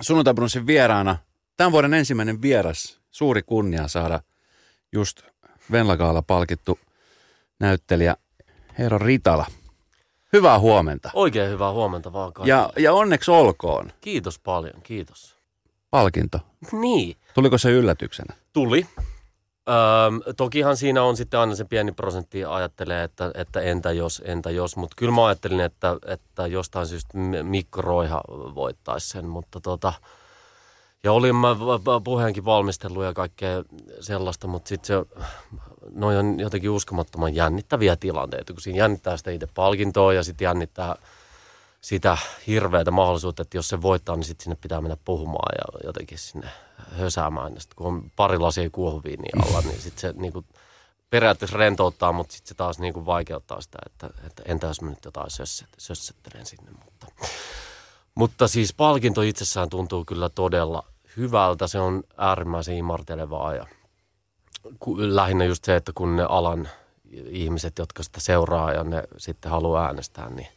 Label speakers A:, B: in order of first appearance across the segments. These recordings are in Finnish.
A: Sunnuntabrunsin vieraana. Tämän vuoden ensimmäinen vieras. Suuri kunnia saada just Venlagaalla palkittu näyttelijä Eero Ritala. Hyvää huomenta.
B: Oikein hyvää huomenta vaan kaikille.
A: Ja, ja onneksi olkoon.
B: Kiitos paljon, kiitos.
A: Palkinto.
B: Niin,
A: Tuliko se yllätyksenä?
B: tuli. Öö, tokihan siinä on sitten aina se pieni prosentti ajattelee, että, että entä jos, entä jos. Mutta kyllä mä ajattelin, että, että jostain syystä Mikko Roiha voittaisi sen. Mutta tota, ja olin mä puheenkin valmistellut ja kaikkea sellaista, mutta sitten se, noi on jotenkin uskomattoman jännittäviä tilanteita, kun siinä jännittää sitä itse palkintoa ja sitten jännittää sitä hirveätä mahdollisuutta, että jos se voittaa, niin sitten sinne pitää mennä puhumaan ja jotenkin sinne hösäämään. Ja sitten kun on pari lasia kuohuviiniä alla, niin sitten se niin kuin, periaatteessa rentouttaa, mutta sitten se taas niin kuin vaikeuttaa sitä, että, että entä jos mä nyt jotain sösset, sössettelen sinne. Mutta, mutta siis palkinto itsessään tuntuu kyllä todella hyvältä. Se on äärimmäisen imartelevaa ja lähinnä just se, että kun ne alan ihmiset, jotka sitä seuraa ja ne sitten haluaa äänestää, niin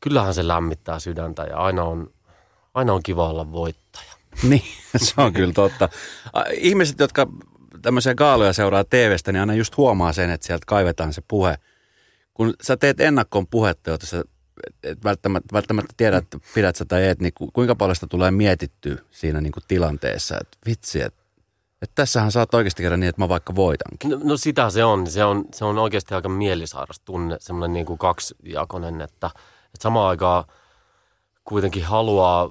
B: kyllähän se lämmittää sydäntä ja aina on, aina on kiva olla voittaja.
A: Niin, se on kyllä totta. Ihmiset, jotka tämmöisiä gaaloja seuraa TVstä, niin aina just huomaa sen, että sieltä kaivetaan se puhe. Kun sä teet ennakkoon puhetta, jota sä et välttämättä, välttämättä tiedä, että pidät sä tai et, niin ku- kuinka paljon sitä tulee mietittyä siinä niin kuin tilanteessa. Että vitsi, että, että tässähän saat oikeasti käydä niin, että mä vaikka voitankin.
B: No, no sitä se on. Se on, se on oikeasti aika mielisairas tunne, semmoinen niin kuin kaksijakoinen, että, että samaan aikaan kuitenkin haluaa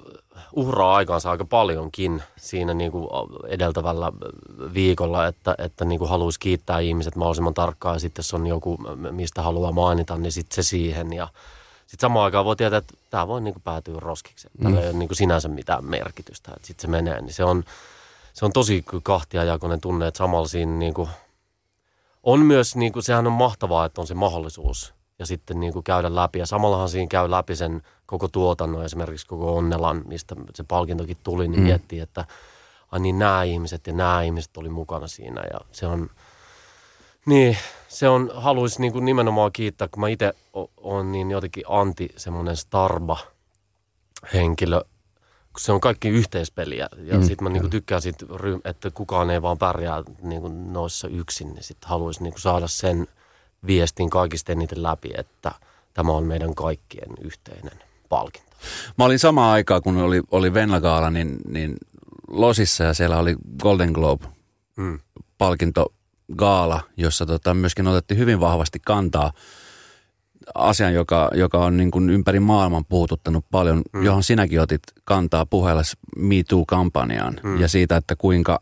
B: uhraa aikaansa aika paljonkin siinä niin kuin edeltävällä viikolla, että, että niin kuin haluaisi kiittää ihmiset mahdollisimman tarkkaan. Ja sitten jos on joku, mistä haluaa mainita, niin sitten se siihen. Ja sitten samaan aikaan voi tietää, että tämä voi niin kuin päätyä roskiksi. Tällä ei ole niin kuin sinänsä mitään merkitystä, että sitten se menee, niin se on, se on tosi kahtiajakoinen tunne, että samalla siinä niin kuin on myös, niin kuin, sehän on mahtavaa, että on se mahdollisuus ja sitten niin kuin käydä läpi. Ja samallahan siinä käy läpi sen koko tuotannon, esimerkiksi koko Onnelan, mistä se palkintokin tuli, niin mm. miettii, että ai niin nämä ihmiset ja nämä ihmiset oli mukana siinä. Ja se on, niin, se on, haluaisin niin kuin nimenomaan kiittää, kun mä itse olen niin jotenkin anti semmoinen starba henkilö, kun se on kaikki yhteispeliä. Ja
A: Mm,
B: sitten mä niinku tykkään siitä, että kukaan ei vaan pärjää niinku noissa yksin. Niin sitten haluaisin niinku saada sen viestin kaikista eniten läpi, että tämä on meidän kaikkien yhteinen palkinto.
A: Mä olin samaan aikaan, kun oli, oli Venlagaala, niin, niin Losissa ja siellä oli Golden Globe
B: Mm.
A: palkintogaala, jossa tota, myöskin otettiin hyvin vahvasti kantaa asian, joka, joka on niin kuin ympäri maailman puhututtanut paljon, mm. johon sinäkin otit kantaa puheella Me Too-kampanjaan mm. ja siitä, että kuinka,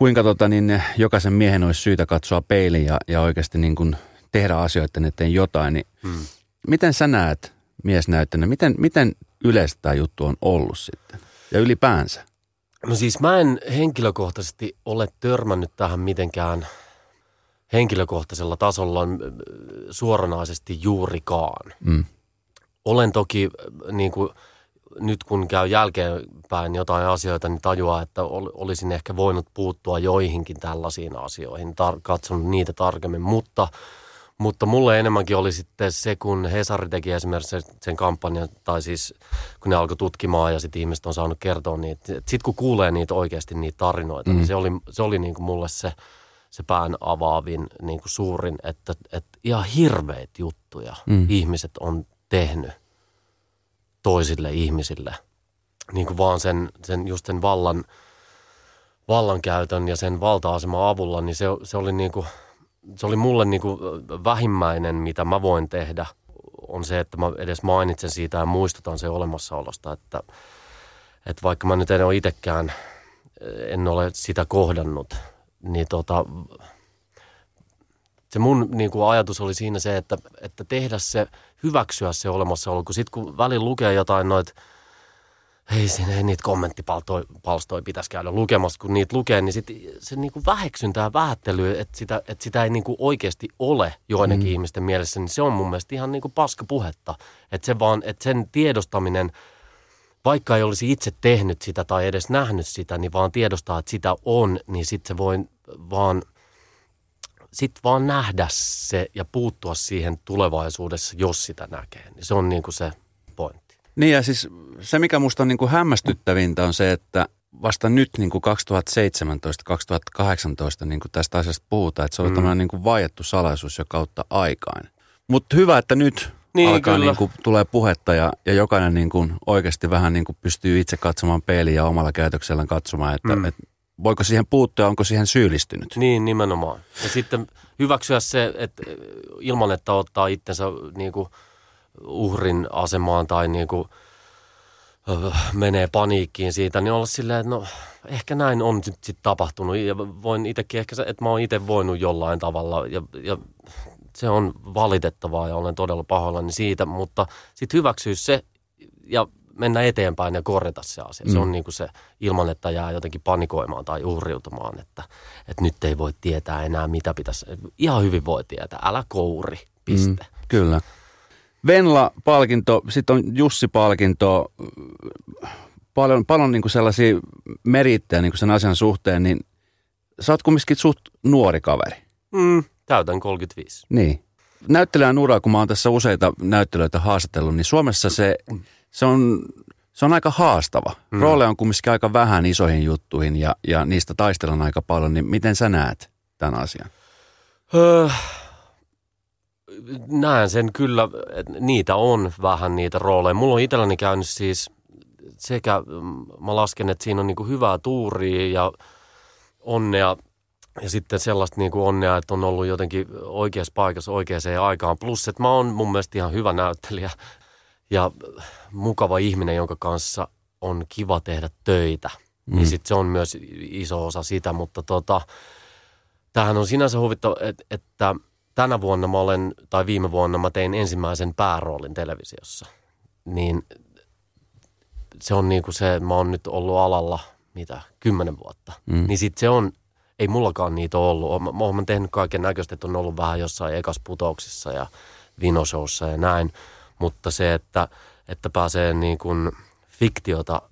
A: kuinka tota, niin, jokaisen miehen olisi syytä katsoa peiliin ja, ja oikeasti niin kuin tehdä asioiden eteen jotain. Niin
B: Mm.
A: Miten sä näet miesnäyttönä, miten, miten yleistä tämä juttu on ollut sitten ja ylipäänsä?
B: No siis mä en henkilökohtaisesti ole törmännyt tähän mitenkään henkilökohtaisella tasolla mm, suoranaisesti juurikaan.
A: Mm.
B: olen toki äh, niin kuin, nyt kun käy jälkeenpäin jotain asioita, niin tajuaa, että ol- olisin ehkä voinut puuttua joihinkin tällaisiin asioihin, tar- katsonut niitä tarkemmin, mutta, mutta mulle enemmänkin oli sitten se, kun Hesari teki esimerkiksi sen- kampanjan, tai siis kun ne alkoi tutkimaan ja sitten ihmiset on saanut kertoa niitä. Sitten kun kuulee niitä oikeasti niitä tarinoita, mm. niin se oli, se oli niin kuin mulle se, se pään avaavin niin kuin suurin, että, että ihan hirveät juttuja
A: mm.
B: ihmiset on tehnyt toisille ihmisille. Niin kuin vaan sen, sen, just sen vallan, vallankäytön ja sen valta-aseman avulla, niin se, se oli niin kuin, se oli mulle niin kuin vähimmäinen, mitä mä voin tehdä, on se, että mä edes mainitsen siitä ja muistutan sen olemassaolosta, että, että vaikka mä nyt en ole itsekään, en ole sitä kohdannut, niin tota, se mun niin kuin ajatus oli siinä se, että, että tehdä se, hyväksyä se olemassaolo, kun sitten kun välillä lukee jotain noita, ei siinä ei niitä kommenttipalstoja pitäisi käydä lukemassa, kun niitä lukee, niin sit se niin kuin väheksyntä ja vähättely, että sitä, että sitä ei niin kuin oikeasti ole joidenkin mm. ihmisten mielessä, niin se on mun mielestä ihan niin kuin paskapuhetta. Että se vaan, että sen tiedostaminen, vaikka ei olisi itse tehnyt sitä tai edes nähnyt sitä, niin vaan tiedostaa, että sitä on, niin sitten se voi vaan, sit vaan nähdä se ja puuttua siihen tulevaisuudessa, jos sitä näkee. Niin se on niin kuin se pointti.
A: Niin ja siis se, mikä musta on niin kuin hämmästyttävintä on se, että vasta nyt niin kuin 2017-2018 niin kuin tästä asiasta puhutaan, että se on mm. tämmöinen niin kuin vaiettu salaisuus jo kautta aikaan. Mutta hyvä, että nyt niin, alkaa niin kuin, tulee puhetta ja, ja jokainen niin kuin oikeasti vähän niin kuin pystyy itse katsomaan peiliin ja omalla käytöksellään katsomaan, että, mm. että voiko siihen puuttua, onko siihen syyllistynyt.
B: Niin, nimenomaan. Ja sitten hyväksyä se, että ilman, että ottaa itsensä niin kuin uhrin asemaan tai niin kuin, menee paniikkiin siitä, niin olla silleen, että no ehkä näin on sitten sit tapahtunut ja voin itsekin ehkä, että mä oon itse voinut jollain tavalla ja, ja se on valitettavaa ja olen todella pahoillani siitä, mutta sitten hyväksyä se ja mennä eteenpäin ja korjata se asia. Mm. Se on niin kuin se ilman, että jää jotenkin panikoimaan tai uhriutumaan, että, että nyt ei voi tietää enää mitä pitäisi. Ihan hyvin voi tietää, älä kouri, piste. Mm,
A: kyllä. Venla-palkinto, sitten on Jussi-palkinto, paljon, paljon niin kuin sellaisia merittejä niin kuin sen asian suhteen, niin sä oot kumminkin suht nuori kaveri.
B: Mm, täytän 35.
A: Niin. Näyttelijän ura, kun mä oon tässä useita näyttelijöitä haastatellut, niin Suomessa se, se, on, se on aika haastava. Mm. Rooleja on kumminkin aika vähän isoihin juttuihin ja, ja niistä taistellaan aika paljon, niin miten sä näet tämän asian? Öö,
B: näen sen kyllä, että niitä on vähän niitä rooleja. Mulla on itselläni käynyt siis sekä, mä lasken, että siinä on niin hyvää tuuria ja onnea ja sitten sellaista niin kuin onnea, että on ollut jotenkin oikeassa paikassa oikeaan aikaan. Plus, että mä oon mun mielestä ihan hyvä näyttelijä ja mukava ihminen, jonka kanssa on kiva tehdä töitä. Mm. Niin sitten se on myös iso osa sitä, mutta tota, tämähän on sinänsä huvittava, että, että tänä vuonna mä olen, tai viime vuonna mä tein ensimmäisen pääroolin televisiossa. Niin se on niin kuin se, mä oon nyt ollut alalla, mitä, kymmenen vuotta. Mm. Niin sitten se on, ei mullakaan niitä ole ollut. Mä, mä oon tehnyt kaiken näköistä, että on ollut vähän jossain ekas putouksissa ja vinoshowssa ja näin. Mutta se, että, että pääsee niin kuin fiktiota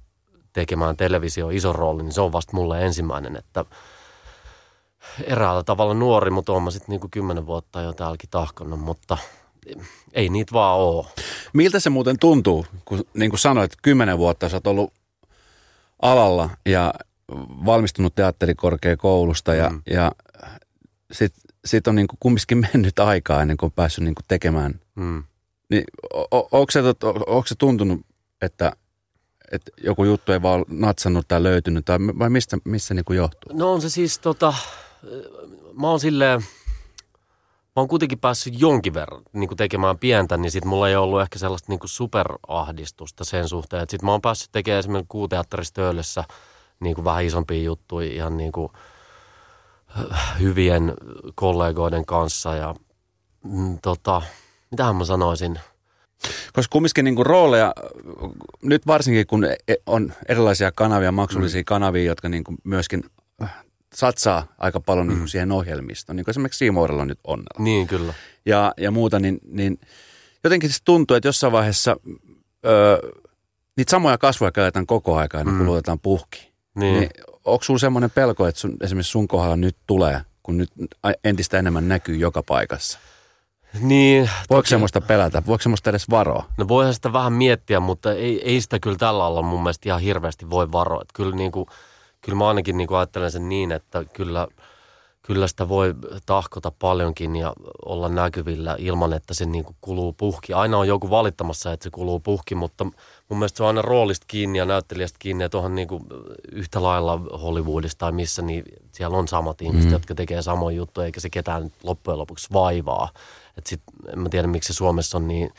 B: tekemään televisio ison roolin, niin se on vasta mulle ensimmäinen, että – eräällä tavalla nuori, mutta olen sitten niinku kymmenen vuotta jo täälläkin tahkonnut, mutta ei niitä vaan ole.
A: Miltä se muuten tuntuu, kun niin kuin sanoit, kymmenen vuotta sä oot ollut alalla ja valmistunut teatterikorkeakoulusta ja, mm. ja sitten sit on niin kuin kumminkin mennyt aikaa ennen kuin on päässyt niin kuin tekemään. Mm. Niin, onko se, se tuntunut, että, että joku juttu ei vaan natsannut tai löytynyt, tai vai mistä, missä niin kuin johtuu?
B: No on se siis tota, mä oon silleen, mä oon kuitenkin päässyt jonkin verran niin kuin tekemään pientä, niin sit mulla ei ollut ehkä sellaista niin kuin superahdistusta sen suhteen. Että sit mä oon päässyt tekemään esimerkiksi kuuteatterissa töölössä niin kuin vähän isompia juttuja ihan niin kuin hyvien kollegoiden kanssa ja mm, tota, mitähän mä sanoisin –
A: koska kumminkin niin rooleja, nyt varsinkin kun e- on erilaisia kanavia, maksullisia mm. kanavia, jotka niin myöskin satsaa aika paljon mm. niin siihen ohjelmistoon, niin kuin esimerkiksi Siimoorella nyt on.
B: Niin, kyllä.
A: Ja, ja muuta, niin, niin jotenkin se tuntuu, että jossain vaiheessa öö, niitä samoja kasvoja käytetään koko ajan, niin mm. luotetaan puhki. Niin. niin onko sulla semmoinen pelko, että sun, esimerkiksi sun kohdalla nyt tulee, kun nyt entistä enemmän näkyy joka paikassa?
B: Niin.
A: Voiko toki... semmoista pelätä? Voiko semmoista edes varoa?
B: No voihan sitä vähän miettiä, mutta ei, ei sitä kyllä tällä alla mun mielestä ihan hirveästi voi varoa. Että kyllä niin kuin – kyllä mä ainakin niin kuin ajattelen sen niin, että kyllä, kyllä sitä voi tahkota paljonkin ja olla näkyvillä ilman, että se niin kuin kuluu puhki. Aina on joku valittamassa, että se kuluu puhki, mutta mun mielestä se on aina roolista kiinni ja näyttelijästä kiinni. Ja tuohon niin kuin yhtä lailla Hollywoodista tai missä, niin siellä on samat ihmiset, mm. jotka tekee samoja juttuja, eikä se ketään loppujen lopuksi vaivaa. Et sit, en mä tiedä, miksi se Suomessa on niin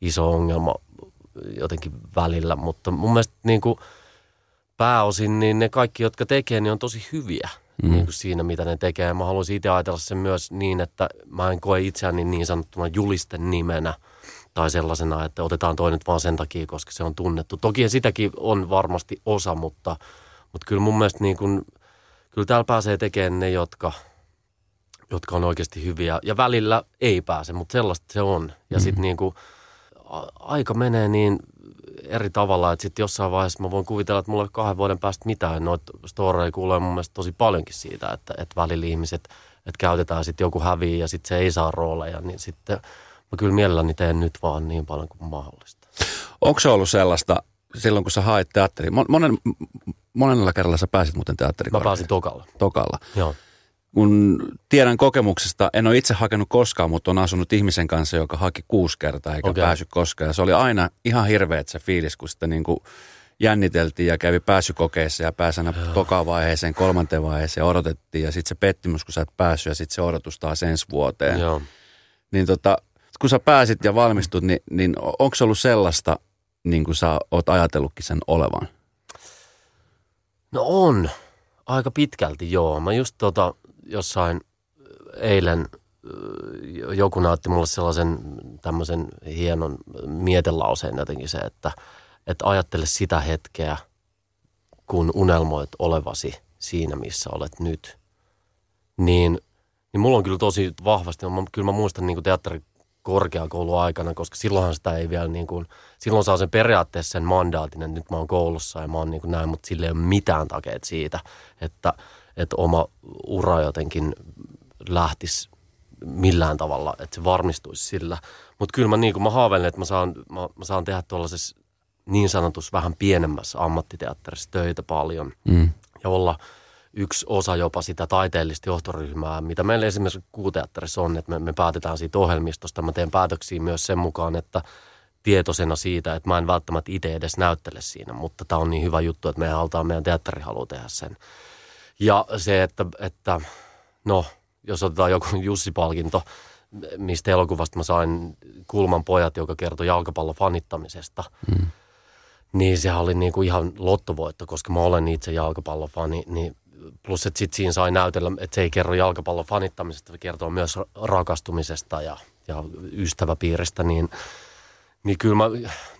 B: iso ongelma jotenkin välillä, mutta mun mielestä niin kuin – pääosin, niin ne kaikki, jotka tekee, niin on tosi hyviä mm. niin kuin siinä, mitä ne tekee. Mä haluaisin itse ajatella sen myös niin, että mä en koe itseäni niin sanottuna julisten nimenä tai sellaisena, että otetaan toi nyt vaan sen takia, koska se on tunnettu. Toki sitäkin on varmasti osa, mutta, mutta kyllä mun mielestä niin kuin, kyllä täällä pääsee tekemään ne, jotka, jotka on oikeasti hyviä. Ja välillä ei pääse, mutta sellaista se on. Ja mm. sitten niin kuin, aika menee niin eri tavalla, että sitten jossain vaiheessa mä voin kuvitella, että mulla ei kahden vuoden päästä mitään. Noita storeja kuulee mun mielestä tosi paljonkin siitä, että, että välillä ihmiset, että käytetään sitten joku häviä ja sitten se ei saa rooleja, niin sitten mä kyllä mielelläni teen nyt vaan niin paljon kuin mahdollista.
A: Onko se ollut sellaista silloin, kun sä haet teatteri? Monen, monella kerralla sä pääsit muuten teatteriin?
B: Mä pääsin Tokalla.
A: Tokalla.
B: Joo.
A: Kun tiedän kokemuksesta, en ole itse hakenut koskaan, mutta on asunut ihmisen kanssa, joka haki kuusi kertaa eikä okay. päässyt koskaan. Ja se oli aina ihan hirveet se fiilis, kun sitä niin kuin jänniteltiin ja kävi pääsykokeissa ja pääsi aina tokavaiheeseen, kolmanteen vaiheeseen odotettiin. Ja sitten se pettymys, kun sä et päässyt ja sitten se odotus taas ensi vuoteen.
B: Joo.
A: Niin tota, kun sä pääsit ja valmistut, niin, niin onko se ollut sellaista, niin kuin sä oot ajatellutkin sen olevan?
B: No on. Aika pitkälti joo. Mä just tota, jossain eilen joku näytti mulle sellaisen tämmöisen hienon mietelauseen jotenkin se, että, että ajattele sitä hetkeä, kun unelmoit olevasi siinä, missä olet nyt. Niin, niin mulla on kyllä tosi vahvasti, mä, kyllä mä muistan niin teatteri korkeakouluaikana, koska silloinhan sitä ei vielä niin kuin, silloin saa sen periaatteessa sen mandaatin, että nyt mä oon koulussa ja mä oon niin kuin näin, mutta sille ei ole mitään takeet siitä, että, että oma ura jotenkin lähtisi millään tavalla, että se varmistuisi sillä. Mutta kyllä mä, niin mä haaveilen, että mä saan, mä, mä saan tehdä tuollaisessa niin sanotus vähän pienemmässä ammattiteatterissa töitä paljon mm. ja olla – yksi osa jopa sitä taiteellista johtoryhmää, mitä meillä esimerkiksi kuuteatterissa on, että me, me päätetään siitä ohjelmistosta. Mä teen päätöksiä myös sen mukaan, että tietoisena siitä, että mä en välttämättä itse edes näyttele siinä, mutta tämä on niin hyvä juttu, että meidän halutaan meidän teatteri haluaa tehdä sen. Ja se, että, että no, jos otetaan joku Jussi-palkinto, mistä elokuvasta mä sain Kulman pojat, joka kertoi jalkapallon fanittamisesta, mm. niin sehän oli niin kuin ihan lottovoitto, koska mä olen itse jalkapallofani, niin plus että sitten siinä sai näytellä, että se ei kerro jalkapallon fanittamisesta, se kertoo myös rakastumisesta ja, ja ystäväpiiristä, niin, niin kyllä mä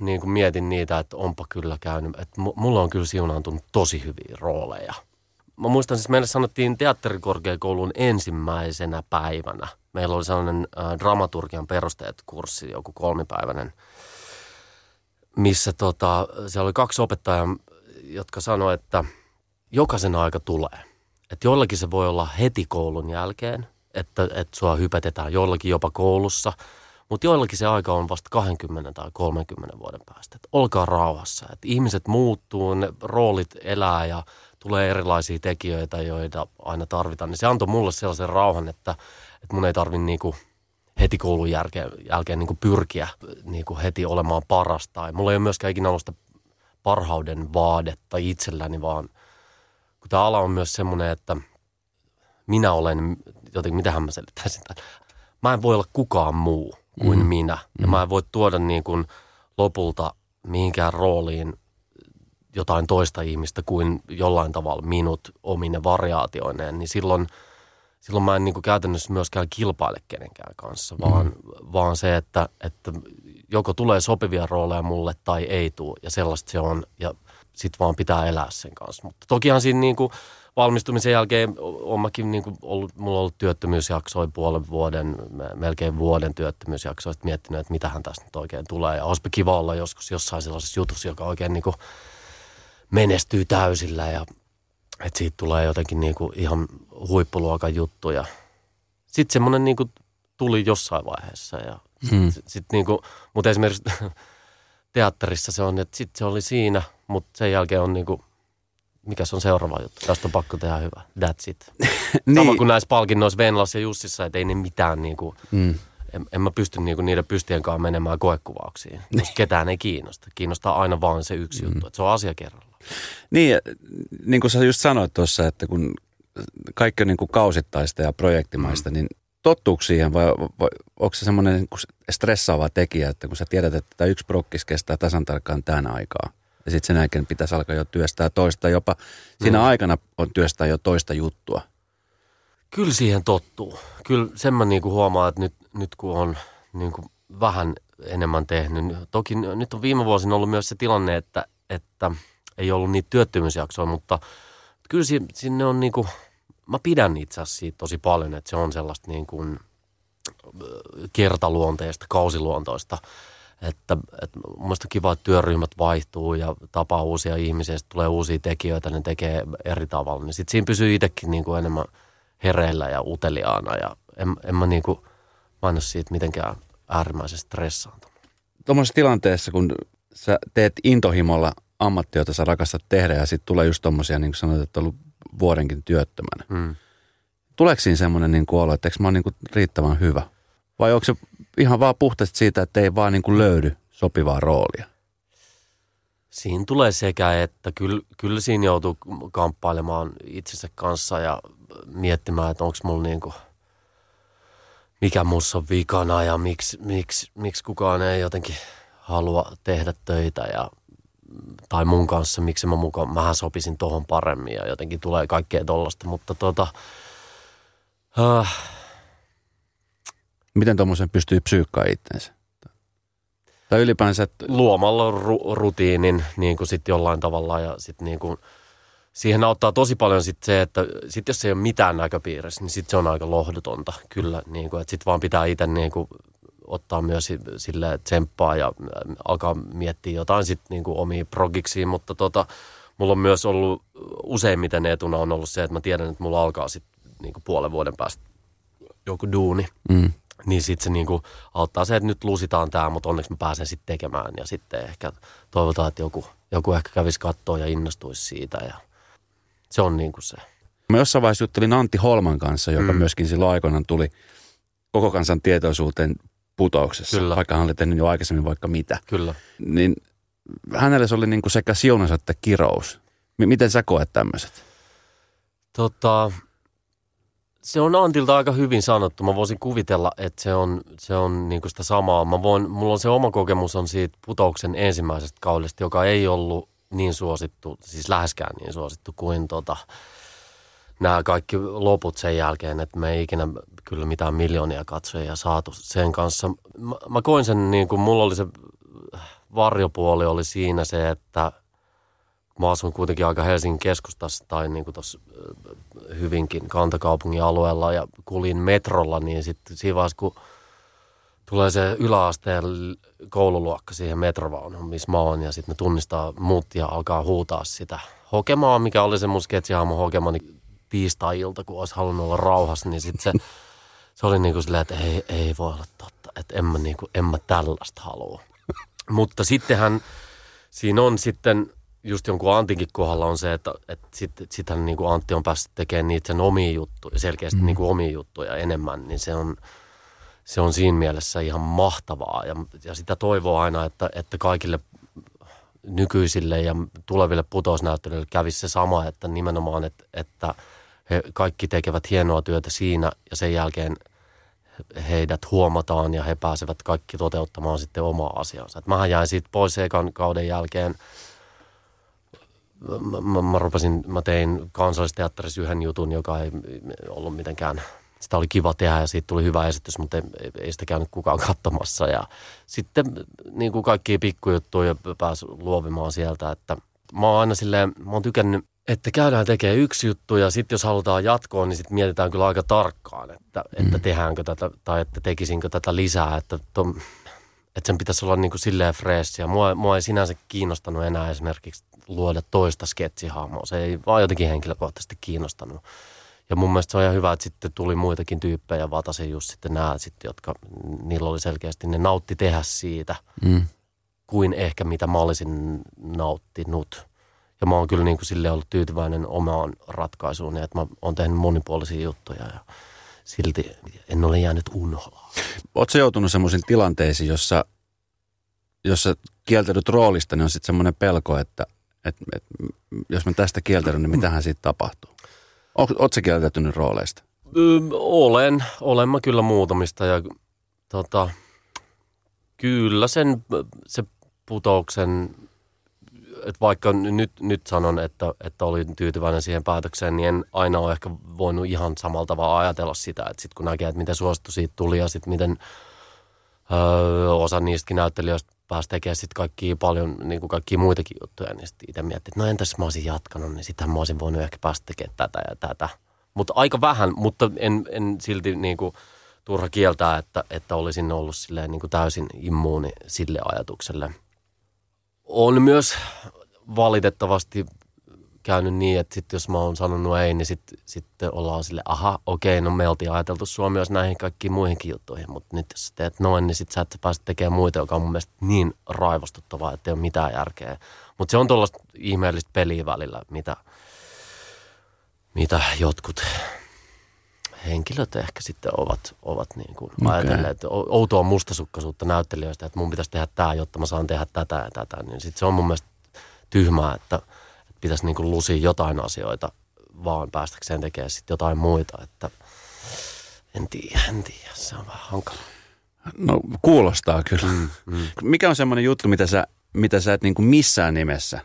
B: niin kuin mietin niitä, että onpa kyllä käynyt, että mulla on kyllä siunaantunut tosi hyviä rooleja. Mä muistan siis, meille sanottiin teatterikorkeakoulun ensimmäisenä päivänä. Meillä oli sellainen äh, dramaturgian perusteet-kurssi, joku kolmipäiväinen, missä tota, siellä oli kaksi opettajaa, jotka sanoivat, että – jokaisen aika tulee. Että jollakin se voi olla heti koulun jälkeen, että, että sua hypetetään jollakin jopa koulussa, mutta joillakin se aika on vasta 20 tai 30 vuoden päästä. Että olkaa rauhassa. Että ihmiset muuttuu, ne roolit elää ja tulee erilaisia tekijöitä, joita aina tarvitaan. Niin se antoi mulle sellaisen rauhan, että, että mun ei tarvi niinku heti koulun jälkeen, jälkeen niinku pyrkiä niinku heti olemaan parasta. Tai mulla ei ole myöskään ikinä ollut sitä parhauden vaadetta itselläni, vaan – kun tämä ala on myös semmoinen, että minä olen, jotenkin mitähän mä selittäisin tämän. Mä en voi olla kukaan muu kuin mm. minä. Ja mm. mä en voi tuoda niin kuin lopulta mihinkään rooliin jotain toista ihmistä kuin jollain tavalla minut omine variaatioineen, niin silloin, silloin mä en niin kuin käytännössä myöskään kilpaile kenenkään kanssa, vaan, mm. vaan se, että, että joko tulee sopivia rooleja mulle tai ei tule, ja sellaista se on. Ja sitten vaan pitää elää sen kanssa. Mutta tokihan siinä niin kuin valmistumisen jälkeen on mäkin niin kuin ollut, mulla on ollut työttömyysjaksoja puolen vuoden, melkein vuoden työttömyysjaksoja, miettinyt, että mitähän tästä nyt oikein tulee. Ja olisipa kiva olla joskus jossain sellaisessa jutussa, joka oikein niin kuin menestyy täysillä ja että siitä tulee jotenkin niin kuin ihan huippuluokan juttuja. Sitten semmoinen niin kuin tuli jossain vaiheessa ja hmm. sit, sit niin kuin, mutta esimerkiksi teatterissa se on, että sitten se oli siinä, mutta sen jälkeen on niinku, mikä se on seuraava juttu. Tästä on pakko tehdä hyvä. That's it. niin. Sama kuin näissä palkinnoissa Venlas ja Jussissa, että ei ne mitään niinku, mm. En, en mä pysty niinku niiden pystien kanssa menemään koekuvauksiin. Koska ketään ei kiinnosta. Kiinnostaa aina vaan se yksi mm. juttu, että se on asia kerralla.
A: Niin, niin kuin sä just sanoit tuossa, että kun kaikki on niin kuin kausittaista ja projektimaista, mm. niin tottuuko siihen vai, vai onko se semmoinen niin stressaava tekijä, että kun sä tiedät, että tämä yksi prokkis kestää tasan tarkkaan tämän aikaa ja sitten sen jälkeen pitäisi alkaa jo työstää toista, jopa siinä mm. aikana on työstää jo toista juttua.
B: Kyllä siihen tottuu. Kyllä sen mä niinku huomaan, että nyt, nyt kun on niinku vähän enemmän tehnyt. Toki nyt on viime vuosina ollut myös se tilanne, että, että ei ollut niitä työttömyysjaksoja, mutta kyllä sinne on niinku, mä pidän itse asiassa siitä tosi paljon, että se on sellaista niin kuin kertaluonteista, kausiluontoista. Että, että musta kiva, että työryhmät vaihtuu ja tapaa uusia ihmisiä, tulee uusia tekijöitä, ne tekee eri tavalla. Niin sitten siinä pysyy itsekin niin kuin enemmän hereillä ja uteliaana ja en, en mä niin kuin, mä en siitä mitenkään äärimmäisen stressaantunut.
A: Tuommoisessa tilanteessa, kun sä teet intohimolla ammattia, jota sä rakastat tehdä ja sitten tulee just tommosia, niin kuin sanoit, että ollut vuodenkin työttömänä.
B: Mm.
A: Tuleeko siinä semmoinen niin olo, että eikö mä oon niin kuin riittävän hyvä? Vai onko se ihan vaan puhtaasti siitä, että ei vaan niin kuin löydy sopivaa roolia?
B: Siinä tulee sekä, että kyllä, kyllä siinä joutuu kamppailemaan itsensä kanssa ja miettimään, että onko mulla niinku, mikä mussa on vikana ja miksi, miksi, miksi kukaan ei jotenkin halua tehdä töitä ja tai mun kanssa, miksi mä mukaan, mähän sopisin tohon paremmin ja jotenkin tulee kaikkea tollasta, mutta tota, äh,
A: Miten tuommoisen pystyy psyykkaamaan itsensä? Tai ylipäänsä, että
B: luomalla ru- rutiinin niin kuin sit jollain tavalla ja sit niin kuin, siihen auttaa tosi paljon sit se, että sit jos ei ole mitään näköpiirissä, niin sit se on aika lohdutonta. Kyllä, niin kuin, että sit vaan pitää itse niin kuin, ottaa myös si- sille tsemppaa ja äh, alkaa miettiä jotain sit niin kuin omia progiksiin, mutta tota, mulla on myös ollut useimmiten etuna on ollut se, että mä tiedän, että mulla alkaa sit niin kuin puolen vuoden päästä joku duuni.
A: Mm,
B: niin sitten se niinku auttaa se, että nyt lusitaan tämä, mutta onneksi mä pääsen sitten tekemään. Ja sitten ehkä toivotaan, että joku, joku ehkä kävisi kattoon ja innostuisi siitä ja se on niinku se.
A: Mä jossain vaiheessa juttelin Antti Holman kanssa, joka mm. myöskin silloin aikoinaan tuli koko kansan tietoisuuteen putouksessa,
B: Kyllä.
A: vaikka hän oli tehnyt jo aikaisemmin vaikka mitä.
B: Kyllä.
A: Niin hänelle se oli niin kuin sekä siunus että kirous. M- miten sä koet tämmöiset?
B: Tota, se on Antilta aika hyvin sanottu. Mä voisin kuvitella, että se on, se on niinku sitä samaa. Mä voin, mulla on se oma kokemus on siitä putouksen ensimmäisestä kaudesta, joka ei ollut niin suosittu, siis läheskään niin suosittu kuin tota, nämä kaikki loput sen jälkeen, että me ei ikinä kyllä mitään miljoonia katsojia saatu sen kanssa. Mä, mä koin sen niin kuin, mulla oli se varjopuoli oli siinä se, että mä asun kuitenkin aika Helsingin keskustassa tai niin kuin hyvinkin kantakaupungin alueella ja kuljin metrolla, niin sitten siinä vaiheessa, kun tulee se yläasteen koululuokka siihen metrovaunuun, missä mä oon, ja sitten ne tunnistaa mut ja alkaa huutaa sitä hokemaa, mikä oli se mun sketsihahmo hokema, niin tiistai-ilta, kun olisi halunnut olla rauhassa, niin sitten se, se oli niin kuin silleen, että ei, ei voi olla totta, että en mä, niin kuin, en mä tällaista halua. Mutta sittenhän siinä on sitten just jonkun Antinkin kohdalla on se, että, että sitten sittenhän niin kuin Antti on päässyt tekemään niitä sen omia juttuja, selkeästi mm. niin kuin omia juttuja enemmän, niin se on, se on siinä mielessä ihan mahtavaa. Ja, ja sitä toivoo aina, että, että kaikille nykyisille ja tuleville putousnäyttelijöille kävisi se sama, että nimenomaan, että, että he kaikki tekevät hienoa työtä siinä ja sen jälkeen heidät huomataan ja he pääsevät kaikki toteuttamaan sitten omaa asiansa. Et mähän jäin siitä pois ekan kauden jälkeen. Mä, mä, mä, rupesin, mä tein kansallisteatterissa yhden jutun, joka ei ollut mitenkään, sitä oli kiva tehdä ja siitä tuli hyvä esitys, mutta ei, ei sitä käynyt kukaan katsomassa. Ja sitten niin kuin kaikkia pikkujuttuja pääsi luovimaan sieltä, että mä oon aina silleen, mä oon tykännyt että käydään tekemään yksi juttu ja sitten jos halutaan jatkoa, niin sitten mietitään kyllä aika tarkkaan, että, mm. että tehdäänkö tätä tai että tekisinkö tätä lisää. Että, to, että sen pitäisi olla niin kuin silleen freessiä. Mua, mua ei sinänsä kiinnostanut enää esimerkiksi luoda toista sketsihahmoa. Se ei vaan jotenkin henkilökohtaisesti kiinnostanut. Ja mun mielestä se on ihan hyvä, että sitten tuli muitakin tyyppejä, Vatasen just sitten nämä, sitten, jotka niillä oli selkeästi, ne nautti tehdä siitä,
A: Mm.
B: kuin ehkä mitä mä olisin nauttinut. Ja mä oon kyllä niin kuin sille ollut tyytyväinen omaan ratkaisuun, että mä oon tehnyt monipuolisia juttuja ja silti en ole jäänyt unholaan.
A: Oletko joutunut semmoisiin tilanteisiin, jossa, jossa kieltäydyt roolista, niin on sitten semmoinen pelko, että, että, että jos mä tästä kieltäydyn, niin mitähän siitä tapahtuu? Oletko kieltäytynyt rooleista?
B: Olen, olen mä kyllä muutamista ja tota, kyllä sen, se putouksen, että vaikka nyt, nyt sanon, että, että olin tyytyväinen siihen päätökseen, niin en aina ole ehkä voinut ihan samalla tavalla ajatella sitä, että sitten kun näkee, että miten suosittu siitä tuli ja sitten miten öö, osa niistäkin näyttelijöistä pääsi tekemään sitten kaikkia paljon, niin kuin kaikkia muitakin juttuja, niin sitten itse miettii, että no entäs mä olisin jatkanut, niin sittenhän mä olisin voinut ehkä päästä tekemään tätä ja tätä. Mutta aika vähän, mutta en, en silti niin kuin, turha kieltää, että, että olisin ollut silleen niin kuin täysin immuuni sille ajatukselle. On myös valitettavasti käynyt niin, että sit jos mä oon sanonut ei, niin sitten sit ollaan sille, aha, okei, no me oltiin ajateltu sua myös näihin kaikkiin muihinkin juttuihin, mutta nyt jos sä teet noin, niin sitten sä et pääse tekemään muita, joka on mun mielestä niin raivostuttavaa, että ei ole mitään järkeä. Mutta se on tuollaista ihmeellistä peliä välillä, mitä, mitä jotkut henkilöt ehkä sitten ovat, ovat niin kuin okay. ajatelleet outoa mustasukkaisuutta näyttelijöistä, että mun pitäisi tehdä tämä, jotta mä saan tehdä tätä ja tätä. Niin sitten se on mun mielestä tyhmää, että, että pitäisi niin kuin lusia jotain asioita vaan päästäkseen tekemään sitten jotain muita. Että en tiedä, en tiedä. Se on vähän hankala.
A: No kuulostaa kyllä. Mm, mm. Mikä on semmoinen juttu, mitä sä, mitä sä et niin kuin missään nimessä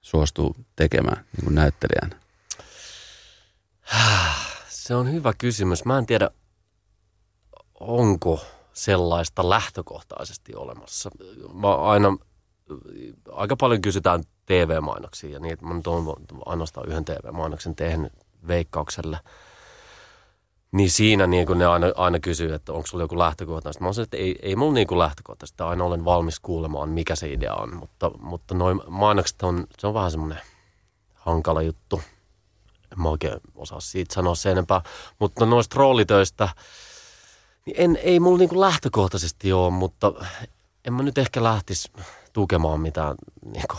A: suostuu tekemään niin kuin näyttelijänä?
B: Se on hyvä kysymys. Mä en tiedä, onko sellaista lähtökohtaisesti olemassa. Mä aina, aika paljon kysytään TV-mainoksia ja niitä, mä nyt olen ainoastaan yhden TV-mainoksen tehnyt veikkaukselle. Niin siinä niin kun ne aina, aina kysyy, että onko sulla joku lähtökohtaisesti. Mä sanoin, että ei, ei mulla niin lähtökohtaisesti. Aina olen valmis kuulemaan, mikä se idea on. Mutta, mutta noin mainokset on, se on vähän semmoinen hankala juttu – en mä oikein osaa siitä sanoa sen enempää. Mutta noista roolitöistä, niin en, ei mulla niinku lähtökohtaisesti ole, mutta en mä nyt ehkä lähtisi tukemaan mitään niinku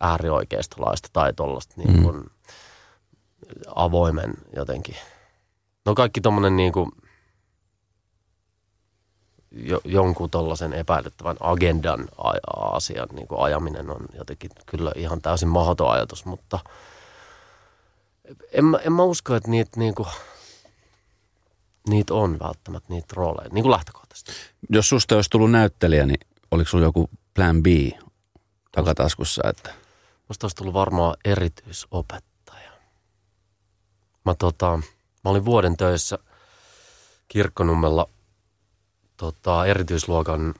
B: äärioikeistolaista tai tuollaista niinku mm. avoimen jotenkin. No kaikki tommonen niinku jo, jonkun tuollaisen epäilyttävän agendan asian niin ajaminen on jotenkin kyllä ihan täysin mahdoton ajatus, mutta – en en mä usko, että niitä, niinku, niitä on välttämättä, niitä rooleja, niin kuin lähtökohtaisesti.
A: Jos susta olisi tullut näyttelijä, niin oliko sulla joku plan B takataskussa? Että...
B: Musta olisi tullut varmaan erityisopettaja. Mä, tota, mä olin vuoden töissä kirkkonummella tota, erityisluokan äh,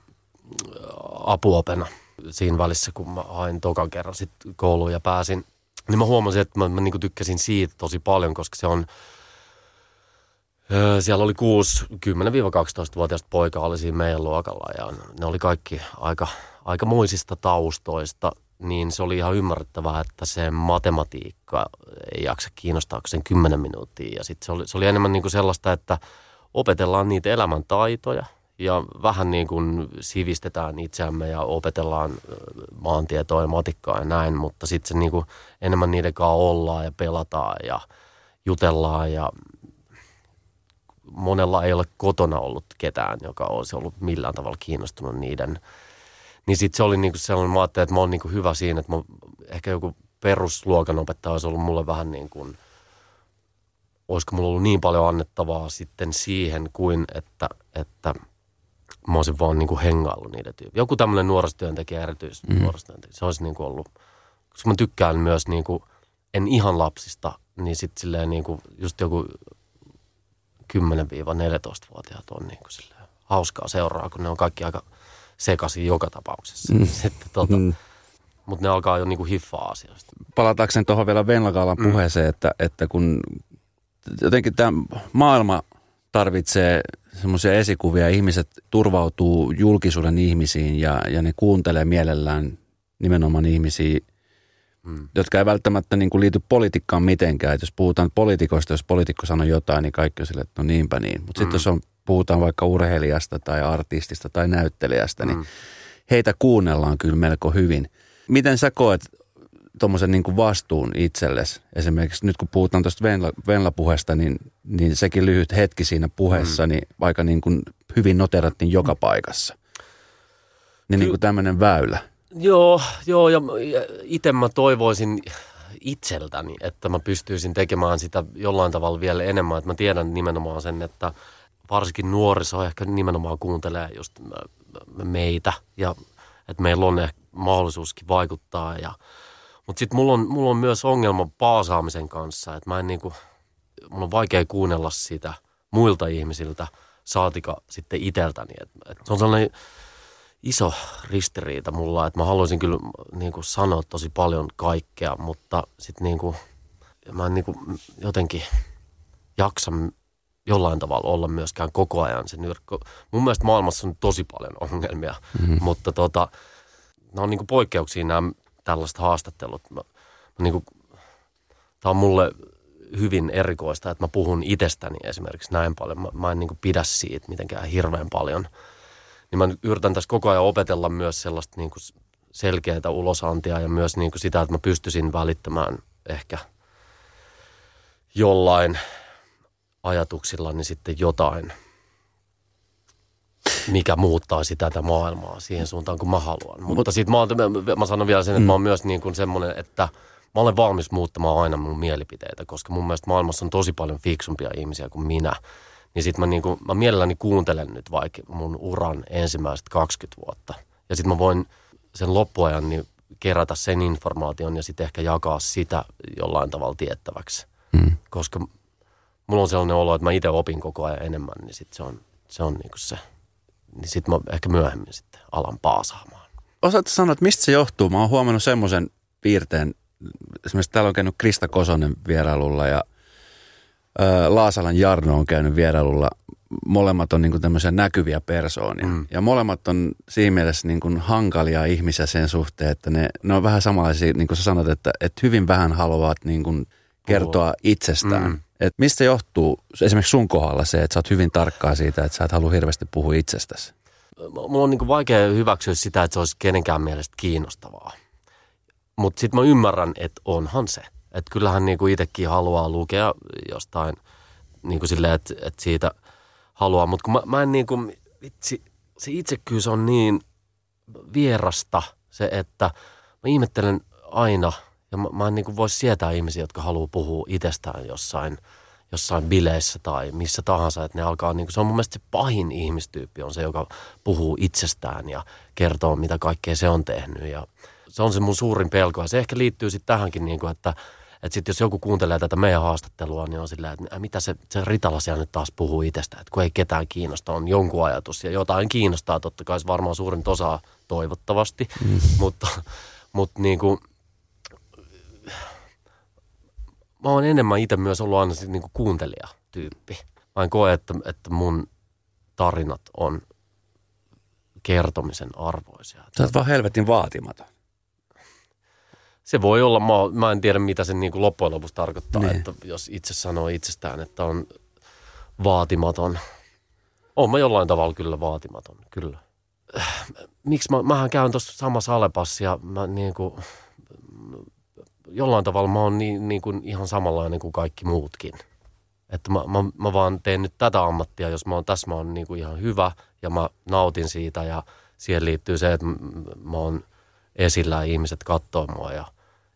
B: apuopena siinä välissä, kun mä hain tokan kerran sit kouluun ja pääsin niin mä huomasin, että mä, mä niin tykkäsin siitä tosi paljon, koska se on, siellä oli 6, 10-12-vuotiaista poika oli siinä meidän luokalla ja ne oli kaikki aika, aika muisista taustoista, niin se oli ihan ymmärrettävää, että se matematiikka ei jaksa kiinnostaa sen 10 minuuttia. Ja sitten se oli, se oli enemmän niin kuin sellaista, että opetellaan niitä elämäntaitoja – ja vähän niin kuin sivistetään itseämme ja opetellaan maantietoa ja matikkaa ja näin, mutta sitten se niin kuin enemmän niiden kanssa ollaan ja pelataan ja jutellaan ja monella ei ole kotona ollut ketään, joka olisi ollut millään tavalla kiinnostunut niiden. Niin sitten se oli niin kuin sellainen, mä ajattelin, että mä oon niin kuin hyvä siinä, että mä, ehkä joku perusluokan opettaja olisi ollut mulle vähän niin kuin, olisiko mulla ollut niin paljon annettavaa sitten siihen kuin, että, että – mä olisin vaan niin kuin hengaillut niiden tyyppiä. Joku tämmöinen nuorisotyöntekijä, erityis mm. se olisi niin kuin ollut, koska mä tykkään myös niin kuin, en ihan lapsista, niin sitten silleen niin kuin just joku 10-14-vuotiaat on niin kuin silleen hauskaa seuraa, kun ne on kaikki aika sekaisin joka tapauksessa. Mm. Sitten tota, mm. Mutta ne alkaa jo niinku hiffaa asioista.
A: Palatakseni tuohon vielä Venlakalan mm. puheeseen, että, että kun jotenkin tämä maailma tarvitsee semmoisia esikuvia. Ihmiset turvautuu julkisuuden ihmisiin ja, ja ne kuuntelee mielellään nimenomaan ihmisiä, hmm. jotka ei välttämättä niin kuin liity politiikkaan mitenkään. Et jos puhutaan poliitikoista, jos poliitikko sanoo jotain, niin kaikki on sille, että no niinpä niin. Mutta hmm. sitten jos on, puhutaan vaikka urheilijasta tai artistista tai näyttelijästä, niin hmm. heitä kuunnellaan kyllä melko hyvin. Miten sä koet tuommoisen niin kuin vastuun itsellesi. Esimerkiksi nyt kun puhutaan tuosta Venla, Venla-puheesta, niin, niin sekin lyhyt hetki siinä puheessa, mm. niin aika niin kuin hyvin noterattiin joka paikassa. Niin, niin kuin tämmöinen väylä.
B: Joo, joo ja itse mä toivoisin itseltäni, että mä pystyisin tekemään sitä jollain tavalla vielä enemmän. Että mä tiedän nimenomaan sen, että varsinkin nuoriso ehkä nimenomaan kuuntelee just meitä ja että meillä on ehkä mahdollisuuskin vaikuttaa ja – mutta sitten mulla on, mulla on myös ongelma paasaamisen kanssa, että mä en niinku, mulla on vaikea kuunnella sitä muilta ihmisiltä, saatika sitten iteltäni. Et, et se on sellainen iso ristiriita mulla, että mä haluaisin kyllä niinku sanoa tosi paljon kaikkea, mutta sitten niinku, mä en niinku jotenkin jaksa jollain tavalla olla myöskään koko ajan se nyrkko. Mun mielestä maailmassa on tosi paljon ongelmia, mm-hmm. mutta tota, nämä on niinku poikkeuksia nämä tällaiset haastattelut. Mä, mä niin kuin tämä on mulle hyvin erikoista, että mä puhun itsestäni esimerkiksi näin paljon. Mä, mä en niin pidä siitä mitenkään hirveän paljon. Niin mä yritän tässä koko ajan opetella myös sellaista niin selkeää ulosantia ja myös niin sitä, että mä pystyisin välittämään ehkä jollain ajatuksillani niin sitten jotain, mikä muuttaisi tätä maailmaa siihen suuntaan, kun mä haluan. Mutta sitten mä, mä sanon vielä sen, että mm. mä oon myös niin kuin semmoinen, että – mä olen valmis muuttamaan aina mun mielipiteitä, koska mun mielestä maailmassa on tosi paljon fiksumpia ihmisiä kuin minä. Niin sit mä, niinku, mä mielelläni kuuntelen nyt vaikka mun uran ensimmäiset 20 vuotta. Ja sitten mä voin sen loppuajan niin kerätä sen informaation ja sitten ehkä jakaa sitä jollain tavalla tiettäväksi. Hmm. Koska mulla on sellainen olo, että mä itse opin koko ajan enemmän, niin sitten se on, se on niinku se. Niin sitten mä ehkä myöhemmin sitten alan paasaamaan.
A: Osaatko sanoa, että mistä se johtuu? Mä oon huomannut semmoisen piirteen esimerkiksi täällä on käynyt Krista Kosonen vierailulla ja Laasalan Jarno on käynyt vierailulla. Molemmat on niin tämmöisiä näkyviä persoonia. Mm. Ja molemmat on siinä mielessä niin kuin hankalia ihmisiä sen suhteen, että ne, ne on vähän samanlaisia, niin kuin sä sanot, että, että hyvin vähän haluavat niin kuin kertoa oh. itsestään. Mm. Et mistä johtuu esimerkiksi sun kohdalla se, että sä oot hyvin tarkkaa siitä, että sä et halua hirveästi puhua itsestäsi?
B: Mulla on niin vaikea hyväksyä sitä, että se olisi kenenkään mielestä kiinnostavaa. Mutta sitten mä ymmärrän, että onhan se. Että kyllähän niinku itsekin haluaa lukea jostain niinku silleen, että, että siitä haluaa. Mutta kun mä, mä en niinku, vitsi, se itsekkyys on niin vierasta se, että mä ihmettelen aina ja mä, mä en niinku voi sietää ihmisiä, jotka haluaa puhua itsestään jossain, jossain bileissä tai missä tahansa. Että ne alkaa, niinku, se on mun mielestä se pahin ihmistyyppi on se, joka puhuu itsestään ja kertoo, mitä kaikkea se on tehnyt ja – se on se mun suurin pelko. Ja se ehkä liittyy sitten tähänkin, niin kuin, että, että sit jos joku kuuntelee tätä meidän haastattelua, niin on silleen, että mitä se, se Ritala siellä nyt taas puhuu itsestä, että kun ei ketään kiinnosta, on jonkun ajatus ja jotain kiinnostaa, totta kai se varmaan suurin osa toivottavasti, mm. mutta, mutta niin kuin, mä oon enemmän itse myös ollut aina niin kuin kuuntelijatyyppi. Mä en koe, että, että mun tarinat on kertomisen arvoisia.
A: Sä oot vaan helvetin vaatimaton
B: se voi olla, mä, mä en tiedä mitä se niin kuin loppujen lopuksi tarkoittaa, niin. että jos itse sanoo itsestään, että on vaatimaton. Oon mä jollain tavalla kyllä vaatimaton, kyllä. Miksi mä, mähän käyn tuossa samassa Alepassa ja mä niin kuin, jollain tavalla mä oon niin, niin kuin ihan samanlainen kuin kaikki muutkin. Että mä, mä, mä vaan teen nyt tätä ammattia, jos mä oon tässä, mä oon niin kuin ihan hyvä ja mä nautin siitä ja siihen liittyy se, että mä oon esillä ja ihmiset katsoo mua ja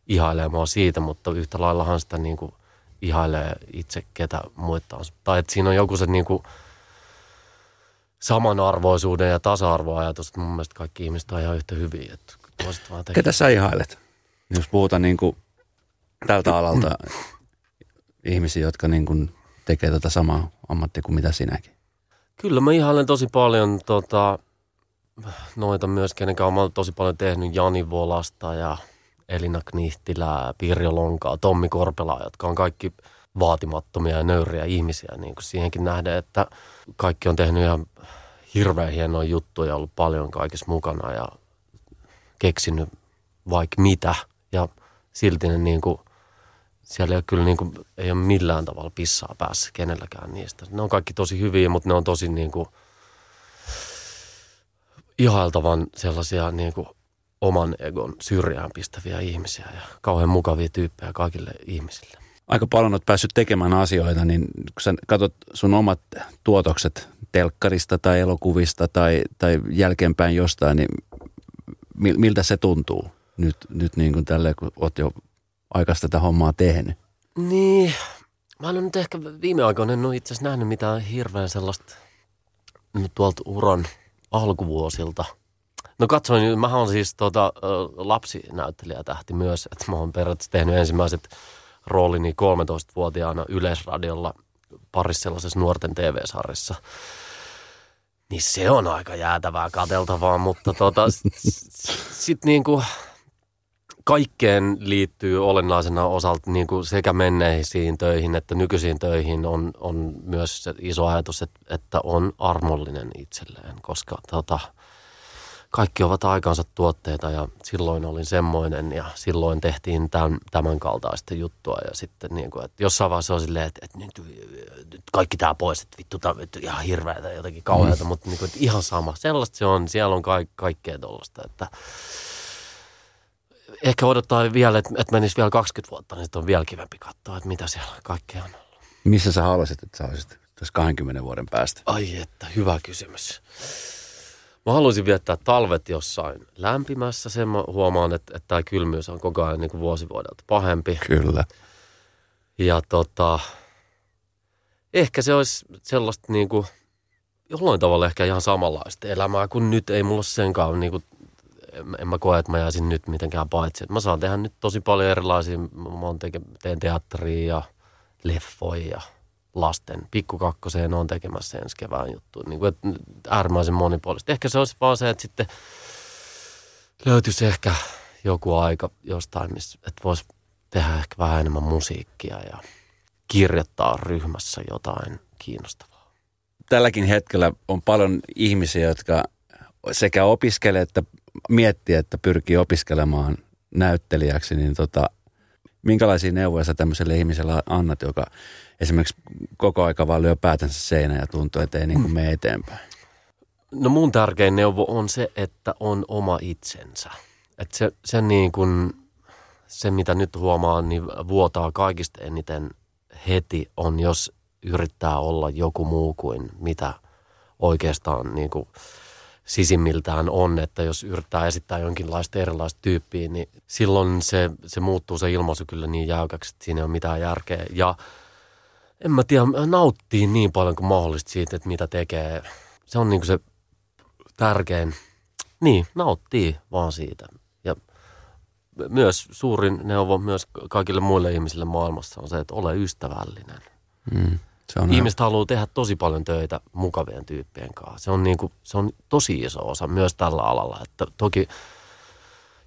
B: ihailee mua siitä, mutta yhtä laillahan sitä niin kuin ihailee itse ketä muita on. Tai että siinä on joku se niin kuin samanarvoisuuden ja tasa-arvoajatus, että mun mielestä kaikki ihmiset on ihan yhtä hyviä. Että vaan
A: Ketä sä ihailet? Jos puhutaan niin kuin tältä alalta ihmisiä, jotka niin kuin tekee tätä samaa ammattia kuin mitä sinäkin.
B: Kyllä mä ihailen tosi paljon tota, noita myös, kenen mä oon tosi paljon tehnyt Jani Volasta ja Elina Knihtilää, Pirjo Lonkaa, Tommi Korpelaa, jotka on kaikki vaatimattomia ja nöyriä ihmisiä niin kuin siihenkin nähden, että kaikki on tehnyt ihan hirveän hienoja juttuja, ollut paljon kaikessa mukana ja keksinyt vaikka mitä ja silti ne niin kuin, siellä ei ole kyllä niin kuin, ei ole millään tavalla pissaa päässä kenelläkään niistä. Ne on kaikki tosi hyviä, mutta ne on tosi niin kuin, ihailtavan sellaisia niin kuin oman egon syrjään pistäviä ihmisiä ja kauhean mukavia tyyppejä kaikille ihmisille.
A: Aika paljon olet päässyt tekemään asioita, niin kun sä katsot sun omat tuotokset telkkarista tai elokuvista tai, tai jälkeenpäin jostain, niin miltä se tuntuu nyt, nyt niin kuin tälle, kun oot jo aikaista tätä hommaa tehnyt?
B: Niin, mä olen nyt ehkä viime aikoina en ole itse asiassa nähnyt mitään hirveän sellaista nyt tuolta uran alkuvuosilta. No katsoin, mä oon siis tota, lapsinäyttelijätähti myös, että mä oon periaatteessa tehnyt ensimmäiset roolini 13-vuotiaana Yleisradiolla parissa sellaisessa nuorten TV-sarjassa. Niin se on aika jäätävää kateltavaa, mutta tota, sitten niinku kaikkeen liittyy olennaisena osalta niin kuin sekä menneisiin töihin että nykyisiin töihin on, on myös se iso ajatus, että, että on armollinen itselleen, koska tota, kaikki ovat aikansa tuotteita ja silloin olin semmoinen ja silloin tehtiin tämän, tämän kaltaista juttua ja sitten niin kuin, että jossain vaiheessa on silleen, että, että nyt, nyt kaikki tämä pois, että vittu tämä on ihan hirveätä jotenkin kauheata, mm. mutta niin kuin, että ihan sama. Sellaista se on, siellä on ka- kaikkea tuollaista, että ehkä odottaa vielä, että, että menisi vielä 20 vuotta, niin sitten on vielä kivempi katsoa, että mitä siellä kaikkea on ollut.
A: Missä sä haluaisit, että sä olisit tuossa 20 vuoden päästä?
B: Ai että, hyvä kysymys. Mä haluaisin viettää talvet jossain lämpimässä. Sen mä huomaan, että, että tämä kylmyys on koko ajan niin kuin vuosivuodelta pahempi.
A: Kyllä.
B: Ja tota, ehkä se olisi sellaista niin kuin, jollain tavalla ehkä ihan samanlaista elämää, kun nyt ei mulla ole senkaan niin kuin, en mä koe, että mä jäisin nyt mitenkään paitsi. Että mä saan tehdä nyt tosi paljon erilaisia, mä teke, teen teatteria ja leffoja ja lasten. Pikkukakkoseen on tekemässä ensi kevään juttu. Niin kuin, äärimmäisen monipuolista. Ehkä se olisi vaan se, että sitten löytyisi ehkä joku aika jostain, missä, että voisi tehdä ehkä vähän enemmän musiikkia ja kirjoittaa ryhmässä jotain kiinnostavaa.
A: Tälläkin hetkellä on paljon ihmisiä, jotka sekä opiskelee että miettii, että pyrkii opiskelemaan näyttelijäksi, niin tota, minkälaisia neuvoja sä tämmöiselle ihmiselle annat, joka esimerkiksi koko aika vaan lyö päätänsä seinään ja tuntuu, että ei niin kuin mene eteenpäin?
B: No mun tärkein neuvo on se, että on oma itsensä. Että se, se, niin kuin, se, mitä nyt huomaan, niin vuotaa kaikista eniten heti on, jos yrittää olla joku muu kuin mitä oikeastaan niin kuin sisimmiltään on, että jos yrittää esittää jonkinlaista erilaista tyyppiä, niin silloin se, se muuttuu se ilmaisu kyllä niin jäykäksi, että siinä ei ole mitään järkeä. Ja en mä tiedä, nauttii niin paljon kuin mahdollista siitä, että mitä tekee. Se on niin kuin se tärkein. Niin, nauttii vaan siitä. Ja myös suurin neuvo myös kaikille muille ihmisille maailmassa on se, että ole ystävällinen. Mm. Se on Ihmiset haluaa tehdä tosi paljon töitä mukavien tyyppien kanssa. Se on, niin kuin, se on tosi iso osa myös tällä alalla. Että toki,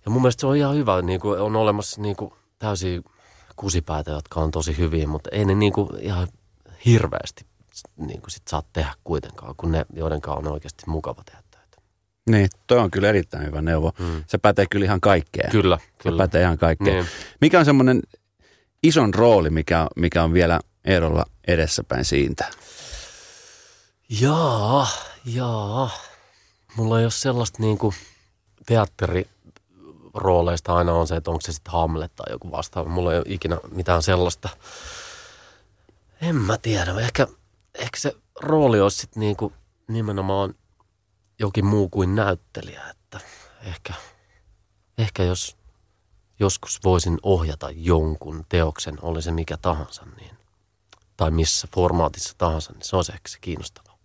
B: ja mun mielestä se on ihan hyvä, niin kuin on olemassa niin kuin täysiä kusipäitä, jotka on tosi hyviä, mutta ei ne niin kuin ihan hirveästi niin kuin sit saa tehdä kuitenkaan, kun ne, joiden on oikeasti mukava tehdä töitä.
A: Niin, toi on kyllä erittäin hyvä neuvo. Mm. Se pätee kyllä ihan kaikkeen.
B: Kyllä, kyllä.
A: Se pätee ihan kaikkeen. Niin. Mikä on semmoinen ison rooli, mikä, mikä on vielä Eerolla edessäpäin siitä?
B: Jaa, jaa. Mulla ei ole sellaista niin kuin teatterirooleista aina on se, että onko se sitten Hamlet tai joku vastaava. Mulla ei ole ikinä mitään sellaista. En mä tiedä. Ehkä, ehkä se rooli olisi sitten niin kuin nimenomaan jokin muu kuin näyttelijä. Että ehkä, ehkä jos joskus voisin ohjata jonkun teoksen, oli se mikä tahansa, niin tai missä formaatissa tahansa, niin se on se ehkä se kiinnostavaa,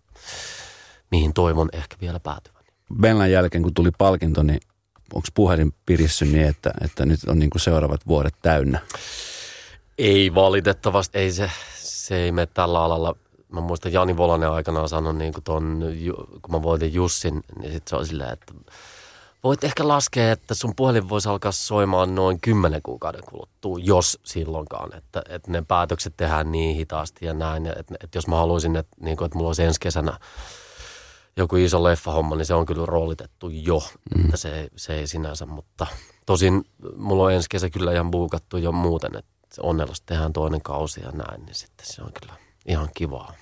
B: mihin toivon ehkä vielä päätyvän.
A: Bellan jälkeen, kun tuli palkinto, niin onko puhelin pirissy niin, että, että nyt on niin kuin seuraavat vuodet täynnä?
B: Ei valitettavasti, ei se, se ei mene tällä alalla. Mä muistan Jani Volanen aikanaan sanoi, niin kuin ton, kun mä voitin Jussin, niin sitten se on silleen, että voit ehkä laskea, että sun puhelin voisi alkaa soimaan noin kymmenen kuukauden kuluttua, jos silloinkaan. Että, että ne päätökset tehdään niin hitaasti ja näin. Että, että jos mä haluaisin, että, niin kuin, että mulla olisi ensi kesänä joku iso leffahomma, niin se on kyllä roolitettu jo. Mm. Että se, se ei sinänsä, mutta tosin mulla on ensi kesä kyllä ihan buukattu jo muuten, että onnellisesti tehdään toinen kausi ja näin, niin sitten se on kyllä ihan kivaa.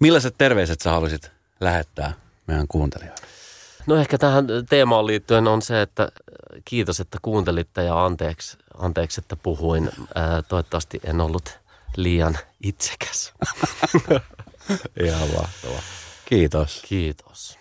A: Millaiset terveiset sä haluaisit lähettää meidän kuuntelijoille?
B: No ehkä tähän teemaan liittyen on se, että kiitos, että kuuntelitte ja anteeksi, anteeksi että puhuin. Ää, toivottavasti en ollut liian itsekäs.
A: Ihan mahtavaa. Kiitos.
B: Kiitos.